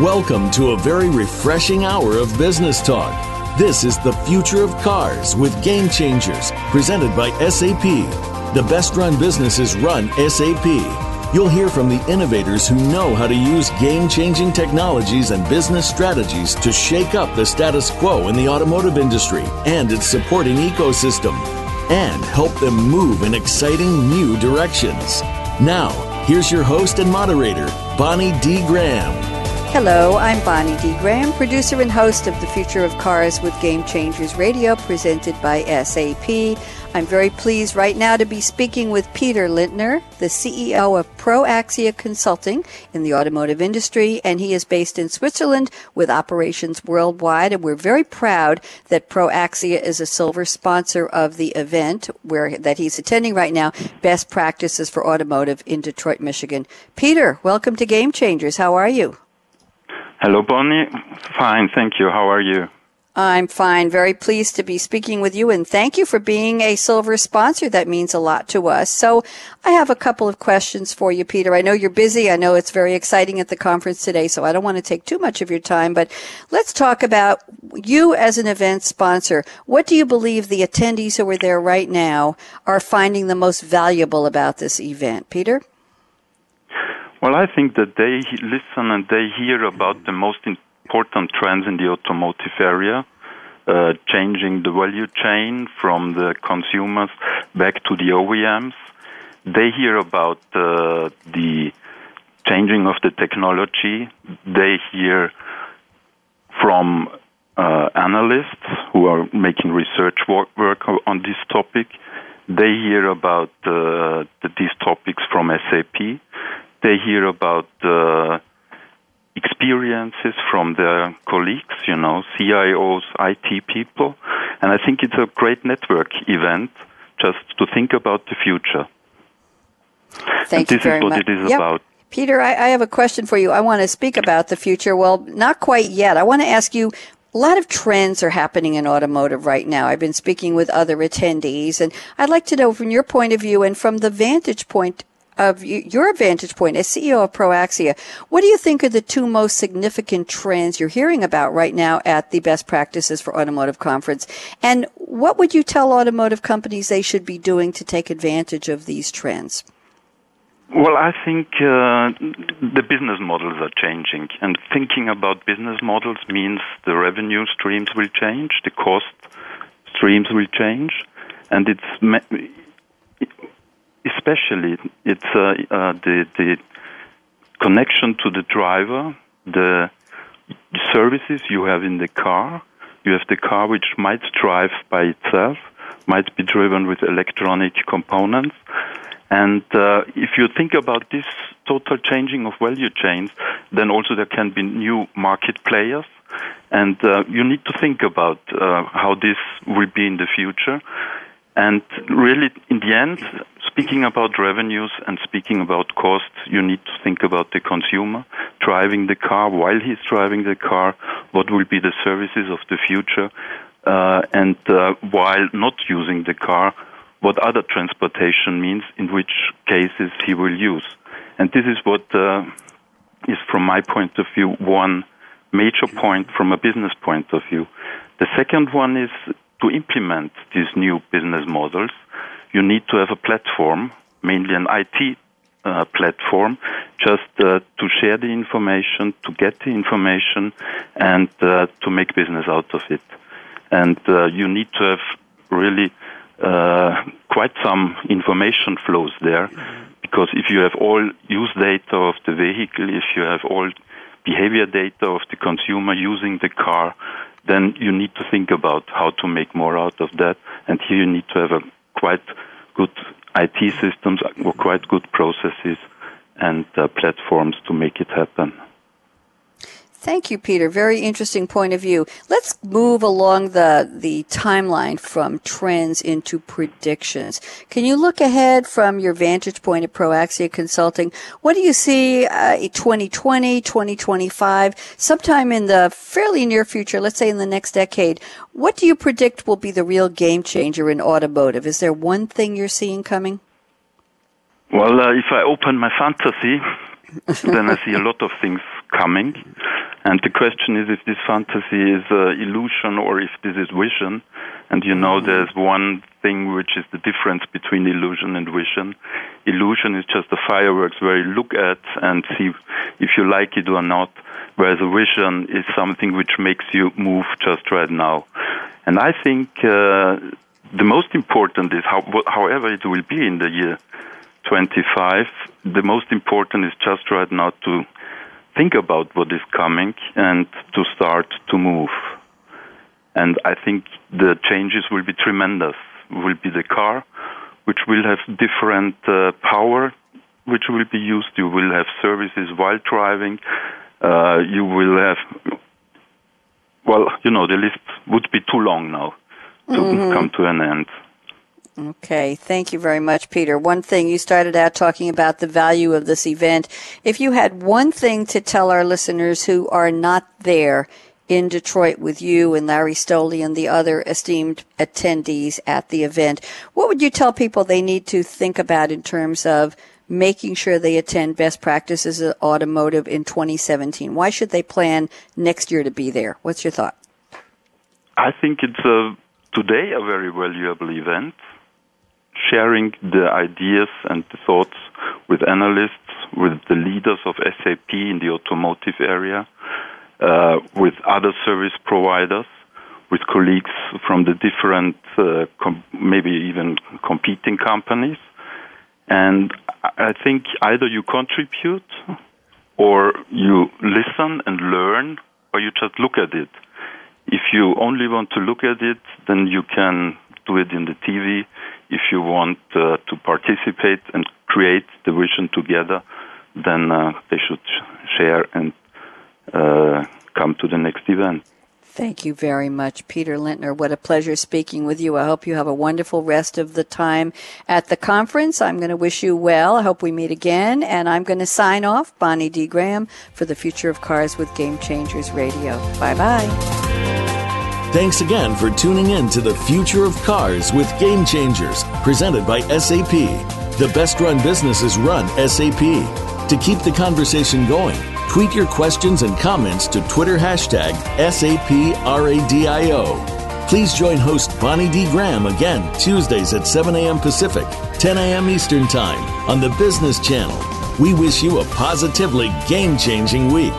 Welcome to a very refreshing hour of business talk. This is the future of cars with Game Changers, presented by SAP. The best run businesses run SAP. You'll hear from the innovators who know how to use game changing technologies and business strategies to shake up the status quo in the automotive industry and its supporting ecosystem, and help them move in exciting new directions. Now, here's your host and moderator, Bonnie D. Graham. Hello, I'm Bonnie D. Graham, producer and host of The Future of Cars with Game Changers Radio, presented by SAP. I'm very pleased right now to be speaking with Peter Lindtner, the CEO of ProAxia Consulting in the automotive industry, and he is based in Switzerland with operations worldwide. And we're very proud that ProAxia is a silver sponsor of the event where that he's attending right now, Best Practices for Automotive in Detroit, Michigan. Peter, welcome to Game Changers. How are you? Hello, Bonnie. Fine, thank you. How are you? I'm fine. Very pleased to be speaking with you and thank you for being a silver sponsor. That means a lot to us. So I have a couple of questions for you, Peter. I know you're busy. I know it's very exciting at the conference today, so I don't want to take too much of your time, but let's talk about you as an event sponsor. What do you believe the attendees who are there right now are finding the most valuable about this event? Peter? Well, I think that they listen and they hear about the most important trends in the automotive area, uh, changing the value chain from the consumers back to the OEMs. They hear about uh, the changing of the technology. They hear from uh, analysts who are making research work, work on this topic. They hear about uh, the, these topics from SAP they hear about uh, experiences from their colleagues, you know, CIOs, IT people, and I think it's a great network event just to think about the future. Thank and this is what much. it is yep. about. Peter, I, I have a question for you. I want to speak about the future. Well, not quite yet. I want to ask you a lot of trends are happening in automotive right now. I've been speaking with other attendees, and I'd like to know from your point of view and from the vantage point of your vantage point as CEO of Proaxia, what do you think are the two most significant trends you're hearing about right now at the Best Practices for Automotive Conference? And what would you tell automotive companies they should be doing to take advantage of these trends? Well, I think uh, the business models are changing, and thinking about business models means the revenue streams will change, the cost streams will change, and it's especially it's uh, uh, the the connection to the driver, the services you have in the car. You have the car which might drive by itself, might be driven with electronic components. And uh, if you think about this total changing of value chains, then also there can be new market players. And uh, you need to think about uh, how this will be in the future. And really, in the end, speaking about revenues and speaking about costs, you need to think about the consumer driving the car while he's driving the car. What will be the services of the future? Uh, and uh, while not using the car, what other transportation means, in which cases he will use. And this is what uh, is, from my point of view, one major point from a business point of view. The second one is to implement these new business models you need to have a platform, mainly an IT uh, platform, just uh, to share the information, to get the information, and uh, to make business out of it. And uh, you need to have really uh, quite some information flows there, because if you have all use data of the vehicle, if you have all behavior data of the consumer using the car, then you need to think about how to make more out of that. And here you need to have a quite good IT systems or quite good processes and uh, platforms to make it happen. Thank you, Peter. Very interesting point of view. Let's move along the, the timeline from trends into predictions. Can you look ahead from your vantage point at Proaxia Consulting? What do you see uh, 2020, 2025, sometime in the fairly near future, let's say in the next decade? What do you predict will be the real game changer in automotive? Is there one thing you're seeing coming? Well, uh, if I open my fantasy, then I see a lot of things coming. And the question is if this fantasy is uh, illusion or if this is vision. And you know, there's one thing which is the difference between illusion and vision. Illusion is just the fireworks where you look at and see if you like it or not, whereas a vision is something which makes you move just right now. And I think uh, the most important is, how, however it will be in the year 25, the most important is just right now to think about what is coming and to start to move. And I think the changes will be tremendous. Will be the car, which will have different uh, power, which will be used. You will have services while driving. Uh, you will have, well, you know, the list would be too long now to mm-hmm. come to an end. Okay, thank you very much, Peter. One thing you started out talking about the value of this event. If you had one thing to tell our listeners who are not there in Detroit with you and Larry Stoley and the other esteemed attendees at the event, what would you tell people they need to think about in terms of making sure they attend best practices of automotive in 2017? Why should they plan next year to be there? What's your thought? I think it's a, today a very valuable event sharing the ideas and the thoughts with analysts, with the leaders of SAP in the automotive area, uh, with other service providers, with colleagues from the different, uh, com- maybe even competing companies. And I think either you contribute or you listen and learn or you just look at it. If you only want to look at it, then you can do it in the TV if you want uh, to participate and create the vision together, then uh, they should share and uh, come to the next event. Thank you very much, Peter Lindtner. What a pleasure speaking with you. I hope you have a wonderful rest of the time at the conference. I'm going to wish you well. I hope we meet again. And I'm going to sign off, Bonnie D. Graham, for the Future of Cars with Game Changers Radio. Bye bye. Thanks again for tuning in to the Future of Cars with Game Changers, presented by SAP. The best run businesses run SAP. To keep the conversation going, tweet your questions and comments to Twitter hashtag SAPRADIO. Please join host Bonnie D. Graham again Tuesdays at 7 a.m. Pacific, 10 a.m. Eastern Time on the Business Channel. We wish you a positively game changing week.